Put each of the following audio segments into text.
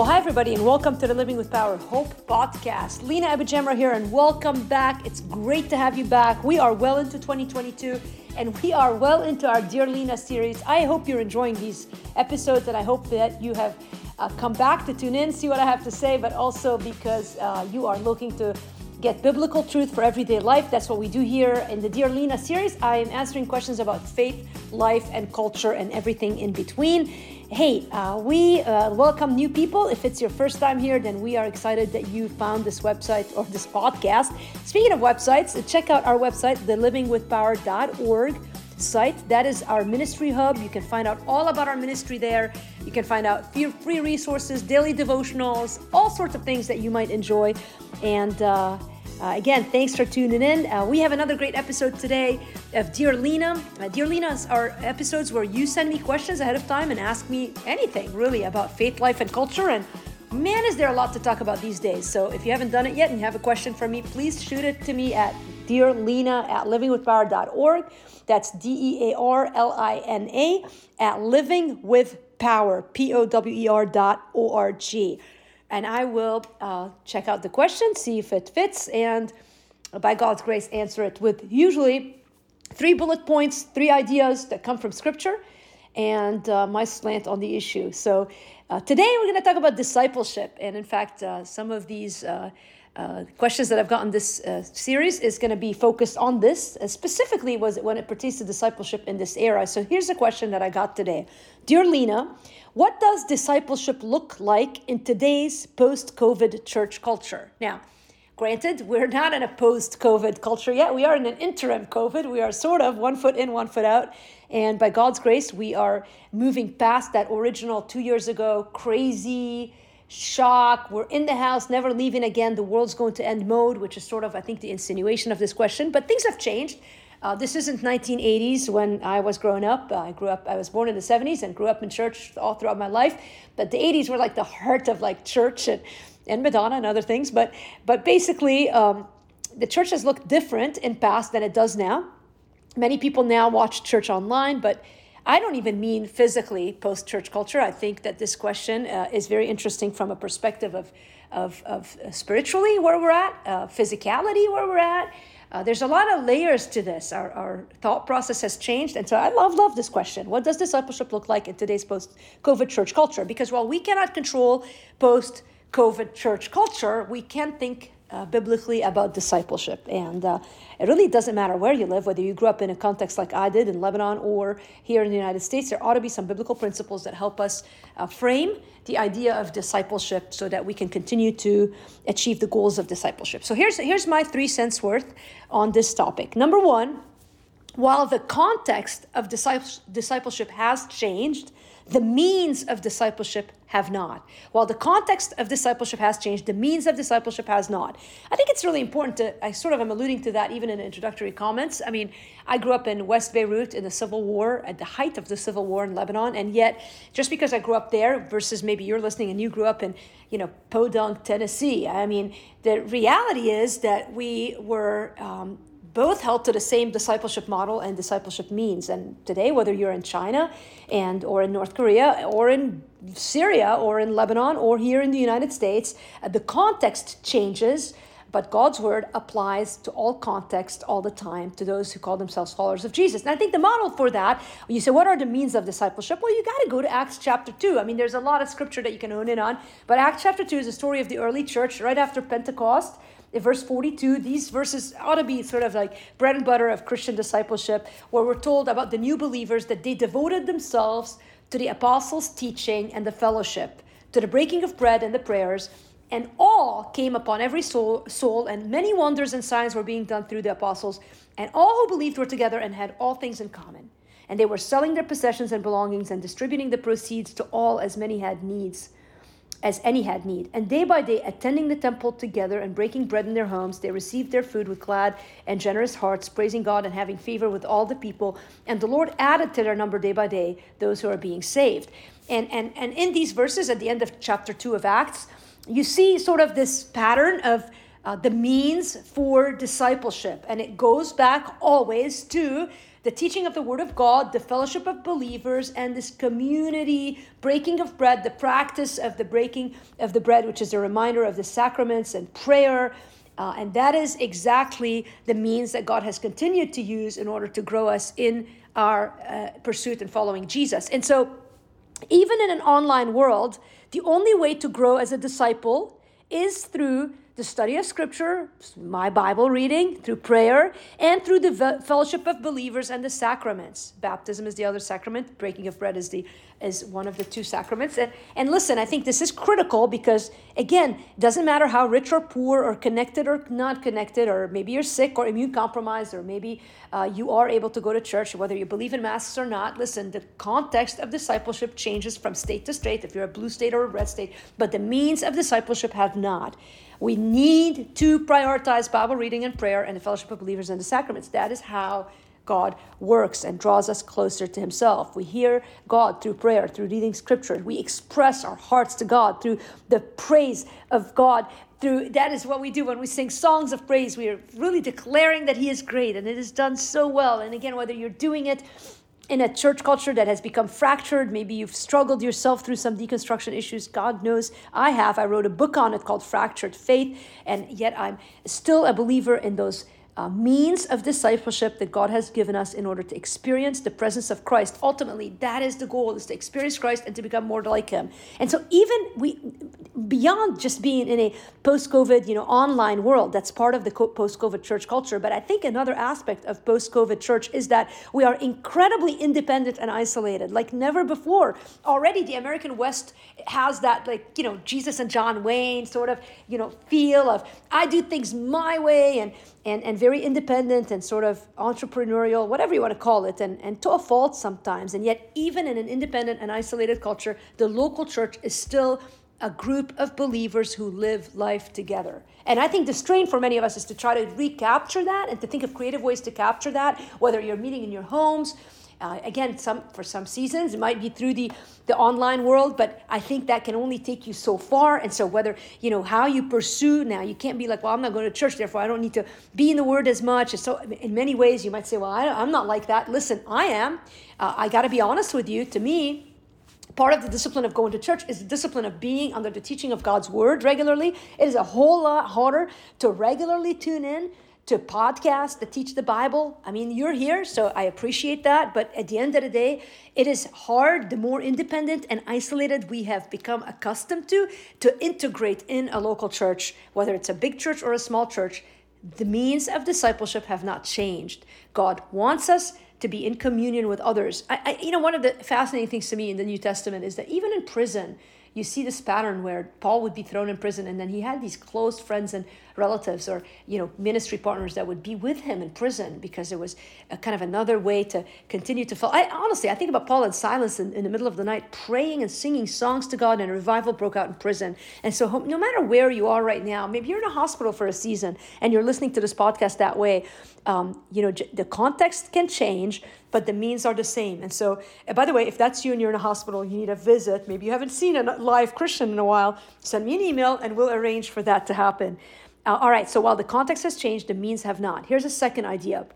Well, hi, everybody, and welcome to the Living with Power Hope podcast. Lina Abujamra here, and welcome back. It's great to have you back. We are well into 2022, and we are well into our Dear Lina series. I hope you're enjoying these episodes, and I hope that you have uh, come back to tune in, see what I have to say, but also because uh, you are looking to get biblical truth for everyday life. That's what we do here in the Dear Lina series. I am answering questions about faith, life, and culture, and everything in between. Hey, uh, we uh, welcome new people. If it's your first time here, then we are excited that you found this website or this podcast. Speaking of websites, check out our website, thelivingwithpower.org site. That is our ministry hub. You can find out all about our ministry there. You can find out free resources, daily devotionals, all sorts of things that you might enjoy. And uh, uh, again, thanks for tuning in. Uh, we have another great episode today of Dear Lina. Uh, Dear Lina's are episodes where you send me questions ahead of time and ask me anything really about faith, life, and culture. And man, is there a lot to talk about these days. So if you haven't done it yet and you have a question for me, please shoot it to me at Dear Lina at livingwithpower.org. That's D E A R L I N A at livingwithpower, P O W E R dot O R G and I will uh, check out the question, see if it fits, and by God's grace, answer it with usually three bullet points, three ideas that come from Scripture, and uh, my slant on the issue. So uh, today we're going to talk about discipleship, and in fact, uh, some of these. Uh, uh, questions that I've gotten this series is going to be focused on this, specifically was when it pertains to discipleship in this era. So here's a question that I got today, dear Lina, what does discipleship look like in today's post COVID church culture? Now, granted, we're not in a post COVID culture yet. We are in an interim COVID. We are sort of one foot in, one foot out. And by God's grace, we are moving past that original two years ago crazy shock. We're in the house, never leaving again. The world's going to end mode, which is sort of, I think, the insinuation of this question. But things have changed. Uh, this isn't 1980s when I was growing up. Uh, I grew up. I was born in the 70s and grew up in church all throughout my life. But the 80s were like the heart of like church and, and Madonna and other things. But but basically, um, the church has looked different in past than it does now. Many people now watch church online, but I don't even mean physically post church culture. I think that this question uh, is very interesting from a perspective of, of, of spiritually where we're at, uh, physicality where we're at, uh, there's a lot of layers to this. Our, our thought process has changed. And so I love, love this question. What does discipleship look like in today's post COVID church culture? Because while we cannot control post COVID church culture, we can think uh, biblically about discipleship. And uh, it really doesn't matter where you live, whether you grew up in a context like I did in Lebanon or here in the United States, there ought to be some biblical principles that help us uh, frame the idea of discipleship so that we can continue to achieve the goals of discipleship. So here's, here's my three cents worth on this topic. Number one, while the context of discipleship has changed, the means of discipleship have not. While the context of discipleship has changed, the means of discipleship has not. I think it's really important to, I sort of am alluding to that even in introductory comments. I mean, I grew up in West Beirut in the Civil War, at the height of the Civil War in Lebanon, and yet just because I grew up there versus maybe you're listening and you grew up in, you know, Podunk, Tennessee, I mean, the reality is that we were um, both held to the same discipleship model and discipleship means. And today, whether you're in China and or in North Korea or in Syria or in Lebanon or here in the United States, uh, the context changes, but God's word applies to all context all the time to those who call themselves followers of Jesus. And I think the model for that, you say, what are the means of discipleship? Well, you got to go to Acts chapter 2. I mean, there's a lot of scripture that you can hone in on, but Acts chapter 2 is a story of the early church right after Pentecost in verse 42, these verses ought to be sort of like bread and butter of Christian discipleship, where we're told about the new believers that they devoted themselves to the apostles' teaching and the fellowship, to the breaking of bread and the prayers, and awe came upon every soul, soul, and many wonders and signs were being done through the apostles, and all who believed were together and had all things in common. And they were selling their possessions and belongings and distributing the proceeds to all as many had needs as any had need. And day by day, attending the temple together and breaking bread in their homes, they received their food with glad and generous hearts, praising God and having favor with all the people. And the Lord added to their number day by day those who are being saved. And, and, and in these verses, at the end of chapter 2 of Acts, you see sort of this pattern of uh, the means for discipleship. And it goes back always to the teaching of the Word of God, the fellowship of believers, and this community breaking of bread, the practice of the breaking of the bread, which is a reminder of the sacraments and prayer. Uh, and that is exactly the means that God has continued to use in order to grow us in our uh, pursuit and following Jesus. And so, even in an online world, the only way to grow as a disciple is through the study of scripture, my Bible reading, through prayer, and through the fellowship of believers and the sacraments. Baptism is the other sacrament, breaking of bread is the is one of the two sacraments. And, and listen, I think this is critical because, again, it doesn't matter how rich or poor or connected or not connected, or maybe you're sick or immune compromised, or maybe uh, you are able to go to church, whether you believe in masks or not. Listen, the context of discipleship changes from state to state, if you're a blue state or a red state, but the means of discipleship have not. We need to prioritize Bible reading and prayer and the fellowship of believers and the sacraments. That is how God works and draws us closer to Himself. We hear God through prayer, through reading Scripture. We express our hearts to God through the praise of God. Through that is what we do when we sing songs of praise. We are really declaring that He is great and it is done so well. And again, whether you're doing it in a church culture that has become fractured. Maybe you've struggled yourself through some deconstruction issues. God knows I have. I wrote a book on it called Fractured Faith, and yet I'm still a believer in those uh, means of discipleship that God has given us in order to experience the presence of Christ. Ultimately, that is the goal: is to experience Christ and to become more like Him. And so, even we, beyond just being in a post-COVID, you know, online world, that's part of the post-COVID church culture. But I think another aspect of post-COVID church is that we are incredibly independent and isolated, like never before. Already, the American West has that, like you know, Jesus and John Wayne sort of, you know, feel of I do things my way and and, and very independent and sort of entrepreneurial, whatever you want to call it, and, and to a fault sometimes. And yet, even in an independent and isolated culture, the local church is still a group of believers who live life together. And I think the strain for many of us is to try to recapture that and to think of creative ways to capture that, whether you're meeting in your homes, uh, again, some for some seasons it might be through the the online world, but I think that can only take you so far. And so whether you know how you pursue now, you can't be like, well, I'm not going to church, therefore I don't need to be in the Word as much. And so in many ways, you might say, well, I, am not like that. Listen, I am. Uh, I got to be honest with you. To me. Part of the discipline of going to church is the discipline of being under the teaching of God's word regularly. It is a whole lot harder to regularly tune in to podcasts that teach the Bible. I mean, you're here, so I appreciate that. But at the end of the day, it is hard the more independent and isolated we have become accustomed to to integrate in a local church, whether it's a big church or a small church. The means of discipleship have not changed. God wants us to be in communion with others. I, I, you know, one of the fascinating things to me in the New Testament is that even in prison, you see this pattern where Paul would be thrown in prison and then he had these close friends and relatives or you know ministry partners that would be with him in prison because it was a kind of another way to continue to follow. I honestly I think about Paul and Silas in, in the middle of the night praying and singing songs to God and a revival broke out in prison. And so no matter where you are right now, maybe you're in a hospital for a season and you're listening to this podcast that way, um, you know the context can change but the means are the same. And so, and by the way, if that's you and you're in a hospital, you need a visit, maybe you haven't seen a live Christian in a while, send me an email and we'll arrange for that to happen. Uh, all right, so while the context has changed, the means have not. Here's a second idea.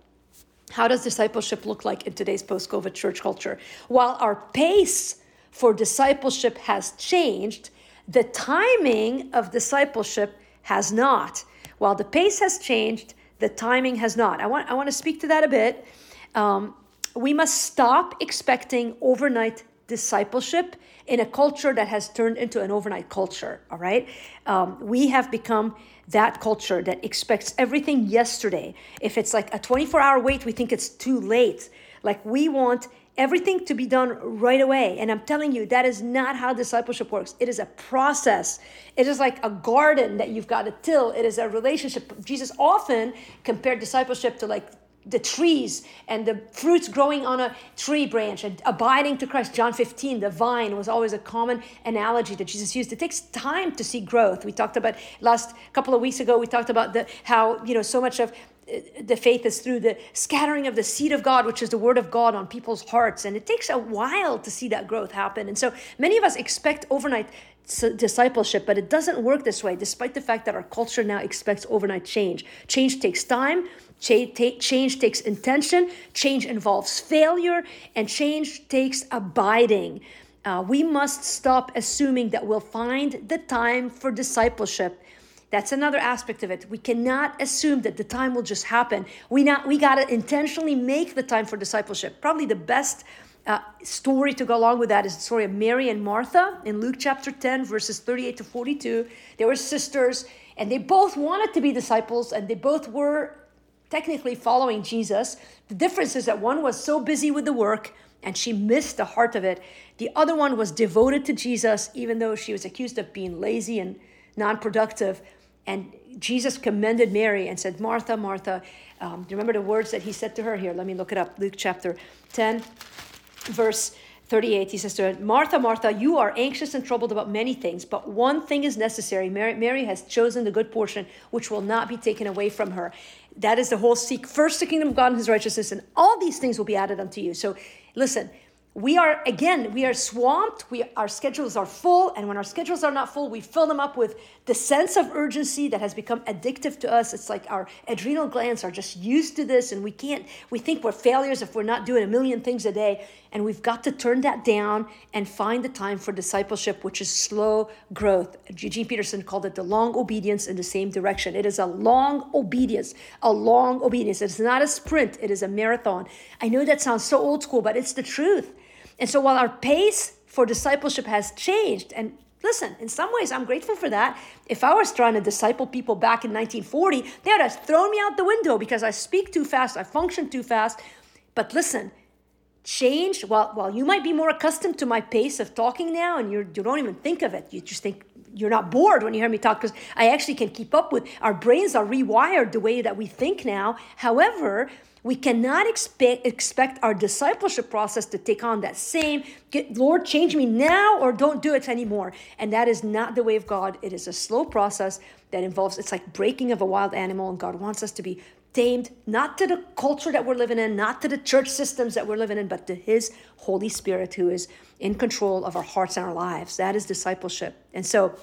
How does discipleship look like in today's post COVID church culture? While our pace for discipleship has changed, the timing of discipleship has not. While the pace has changed, the timing has not. I want, I want to speak to that a bit. Um, we must stop expecting overnight discipleship in a culture that has turned into an overnight culture. All right. Um, we have become that culture that expects everything yesterday. If it's like a 24 hour wait, we think it's too late. Like we want everything to be done right away. And I'm telling you, that is not how discipleship works. It is a process. It is like a garden that you've got to till. It is a relationship. Jesus often compared discipleship to like the trees and the fruits growing on a tree branch and abiding to Christ. John 15, the vine was always a common analogy that Jesus used. It takes time to see growth. We talked about last couple of weeks ago, we talked about the how, you know, so much of uh, the faith is through the scattering of the seed of God, which is the word of God on people's hearts. And it takes a while to see that growth happen. And so many of us expect overnight discipleship, but it doesn't work this way, despite the fact that our culture now expects overnight change. Change takes time, change takes intention, change involves failure, and change takes abiding. Uh, we must stop assuming that we'll find the time for discipleship. That's another aspect of it. We cannot assume that the time will just happen. We not we got to intentionally make the time for discipleship. Probably the best uh, story to go along with that is the story of Mary and Martha in Luke chapter 10, verses 38 to 42. They were sisters, and they both wanted to be disciples, and they both were technically following Jesus. The difference is that one was so busy with the work and she missed the heart of it. The other one was devoted to Jesus, even though she was accused of being lazy and non productive. And Jesus commended Mary and said, Martha, Martha. Um, do you remember the words that he said to her? Here, let me look it up. Luke chapter 10, verse 38, he says to her, Martha, Martha, you are anxious and troubled about many things, but one thing is necessary. Mary, Mary has chosen the good portion, which will not be taken away from her. That is the whole seek first the kingdom of God and his righteousness, and all these things will be added unto you. So listen, we are again we are swamped. We our schedules are full and when our schedules are not full we fill them up with the sense of urgency that has become addictive to us. It's like our adrenal glands are just used to this and we can't we think we're failures if we're not doing a million things a day. And we've got to turn that down and find the time for discipleship which is slow growth. Eugene peterson called it the long obedience in the same direction. It is a long obedience a long obedience. It's not a sprint. It is a marathon. I know that sounds so old school but it's the truth and so while our pace for discipleship has changed, and listen, in some ways I'm grateful for that. If I was trying to disciple people back in 1940, they would have thrown me out the window because I speak too fast, I function too fast. But listen, change, while, while you might be more accustomed to my pace of talking now and you're, you don't even think of it, you just think you're not bored when you hear me talk because I actually can keep up with our brains are rewired the way that we think now. However, we cannot expect, expect our discipleship process to take on that same, get, Lord, change me now or don't do it anymore. And that is not the way of God. It is a slow process that involves, it's like breaking of a wild animal, and God wants us to be tamed, not to the culture that we're living in, not to the church systems that we're living in, but to His Holy Spirit who is in control of our hearts and our lives. That is discipleship. And so,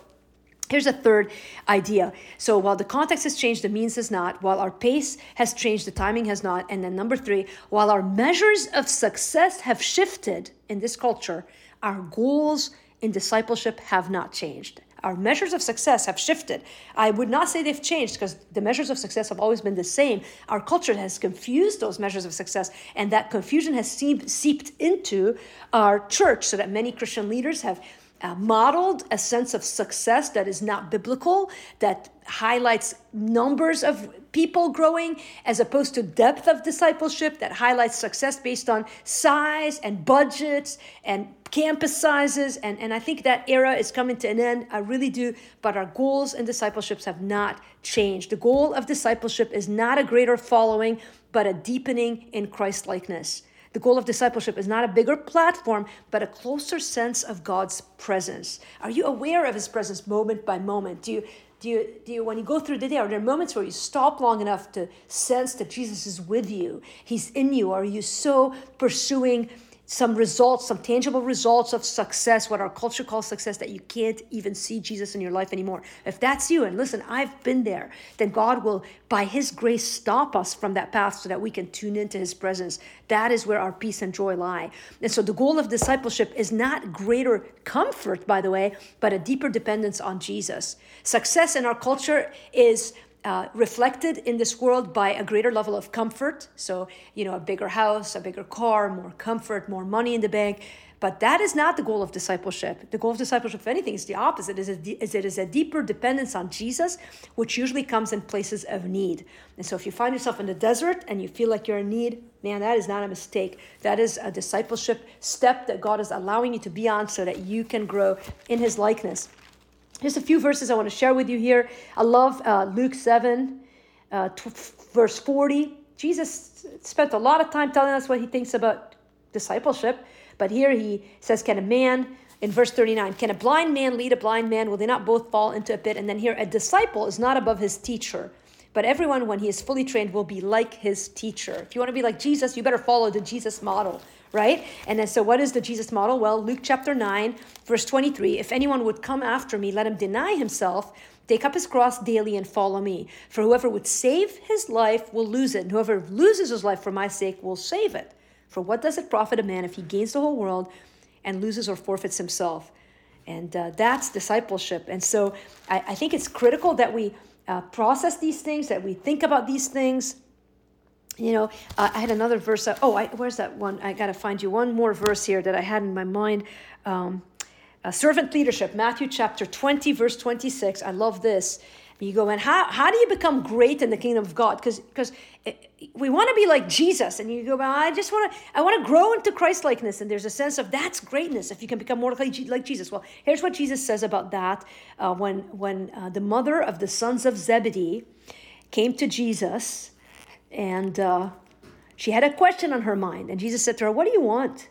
Here's a third idea. So while the context has changed, the means has not. While our pace has changed, the timing has not. And then number three, while our measures of success have shifted in this culture, our goals in discipleship have not changed. Our measures of success have shifted. I would not say they've changed because the measures of success have always been the same. Our culture has confused those measures of success, and that confusion has seeped into our church so that many Christian leaders have uh, modeled a sense of success that is not biblical, that highlights numbers of people growing as opposed to depth of discipleship, that highlights success based on size and budgets and campus sizes. And, and I think that era is coming to an end. I really do. But our goals and discipleships have not changed. The goal of discipleship is not a greater following, but a deepening in Christ likeness. The goal of discipleship is not a bigger platform, but a closer sense of God's presence. Are you aware of His presence moment by moment? Do you, do you, do you, when you go through the day, are there moments where you stop long enough to sense that Jesus is with you? He's in you. Are you so pursuing some results, some tangible results of success, what our culture calls success, that you can't even see Jesus in your life anymore. If that's you, and listen, I've been there, then God will, by His grace, stop us from that path so that we can tune into His presence. That is where our peace and joy lie. And so the goal of discipleship is not greater comfort, by the way, but a deeper dependence on Jesus. Success in our culture is uh, reflected in this world by a greater level of comfort. So, you know, a bigger house, a bigger car, more comfort, more money in the bank. But that is not the goal of discipleship. The goal of discipleship, if anything, is the opposite. Is, is it is a deeper dependence on Jesus, which usually comes in places of need. And so, if you find yourself in the desert and you feel like you're in need, man, that is not a mistake. That is a discipleship step that God is allowing you to be on so that you can grow in His likeness. Here's a few verses I want to share with you here. I love uh, Luke 7, uh, t- verse 40. Jesus spent a lot of time telling us what he thinks about discipleship, but here he says, Can a man, in verse 39, can a blind man lead a blind man? Will they not both fall into a pit? And then here, a disciple is not above his teacher, But everyone, when he is fully trained, will be like his teacher. If you want to be like Jesus, you better follow the Jesus model, right? And then, so what is the Jesus model? Well, Luke chapter 9, verse 23 If anyone would come after me, let him deny himself, take up his cross daily, and follow me. For whoever would save his life will lose it, and whoever loses his life for my sake will save it. For what does it profit a man if he gains the whole world and loses or forfeits himself? And uh, that's discipleship. And so I, I think it's critical that we uh, process these things, that we think about these things. You know, uh, I had another verse. Uh, oh, I, where's that one? I got to find you one more verse here that I had in my mind. Um, uh, servant leadership, Matthew chapter 20, verse 26. I love this. You go, and how, how do you become great in the kingdom of God? Because because we want to be like Jesus, and you go, well, I just want to I want to grow into Christ likeness, and there's a sense of that's greatness if you can become more like, like Jesus. Well, here's what Jesus says about that uh, when when uh, the mother of the sons of Zebedee came to Jesus, and uh, she had a question on her mind, and Jesus said to her, "What do you want?"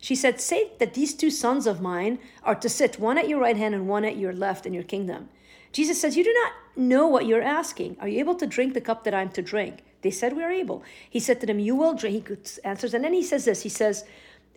She said, Say that these two sons of mine are to sit, one at your right hand and one at your left in your kingdom. Jesus says, You do not know what you're asking. Are you able to drink the cup that I'm to drink? They said, We are able. He said to them, You will drink. He answers. And then he says this He says,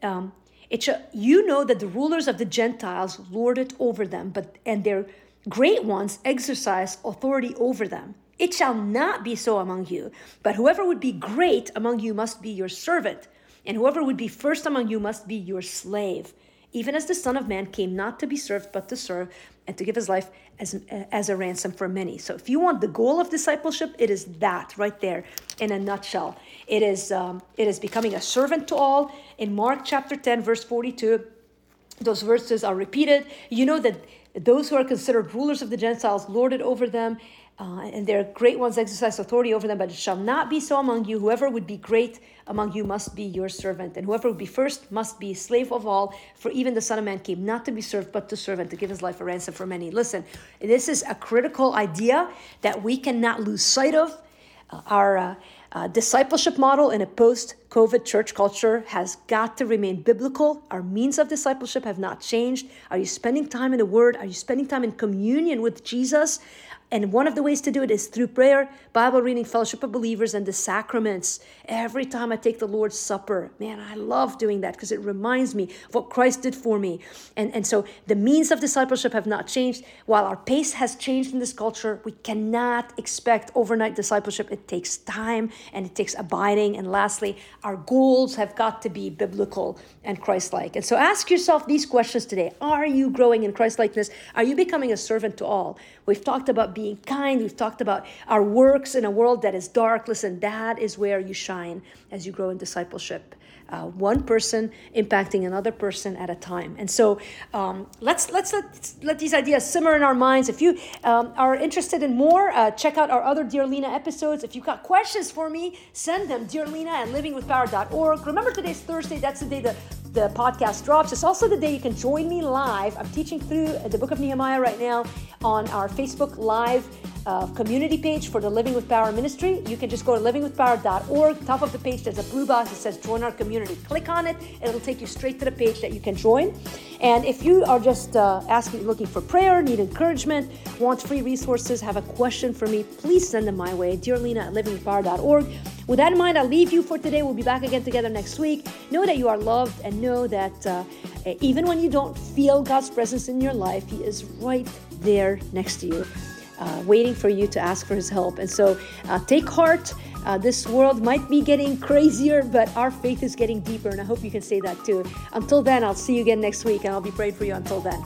um, it shall, You know that the rulers of the Gentiles lord it over them, but and their great ones exercise authority over them. It shall not be so among you, but whoever would be great among you must be your servant, and whoever would be first among you must be your slave even as the Son of Man came not to be served, but to serve and to give his life as, as a ransom for many. So, if you want the goal of discipleship, it is that right there in a nutshell. It is, um, it is becoming a servant to all. In Mark chapter 10, verse 42, those verses are repeated. You know that those who are considered rulers of the Gentiles lord it over them, uh, and their great ones exercise authority over them, but it shall not be so among you. Whoever would be great among you must be your servant, and whoever would be first must be slave of all. For even the Son of Man came not to be served, but to serve and to give his life a ransom for many. Listen, this is a critical idea that we cannot lose sight of. Uh, our uh, uh, discipleship model in a post COVID church culture has got to remain biblical. Our means of discipleship have not changed. Are you spending time in the Word? Are you spending time in communion with Jesus? And one of the ways to do it is through prayer, Bible reading, fellowship of believers, and the sacraments. Every time I take the Lord's Supper, man, I love doing that because it reminds me of what Christ did for me. And, and so the means of discipleship have not changed. While our pace has changed in this culture, we cannot expect overnight discipleship. It takes time and it takes abiding. And lastly, our goals have got to be biblical and Christ like. And so ask yourself these questions today Are you growing in Christ likeness? Are you becoming a servant to all? We've talked about being being kind. We've talked about our works in a world that is dark. Listen, that is where you shine as you grow in discipleship. Uh, one person impacting another person at a time. And so um, let's let's let let these ideas simmer in our minds. If you um, are interested in more, uh, check out our other Dear Lina episodes. If you've got questions for me, send them Dear Lina at livingwithpower.org. Remember today's Thursday. That's the day the the podcast drops. It's also the day you can join me live. I'm teaching through the book of Nehemiah right now on our Facebook Live uh, community page for the Living with Power ministry. You can just go to livingwithpower.org. Top of the page, there's a blue box that says Join Our Community. Click on it, and it'll take you straight to the page that you can join. And if you are just uh, asking, looking for prayer, need encouragement, want free resources, have a question for me, please send them my way. Dear Lina at livingwithpower.org. With that in mind, I'll leave you for today. We'll be back again together next week. Know that you are loved and know that uh, even when you don't feel God's presence in your life, He is right there next to you uh, waiting for you to ask for his help. And so uh, take heart. Uh, this world might be getting crazier, but our faith is getting deeper. And I hope you can say that too. Until then, I'll see you again next week and I'll be praying for you until then.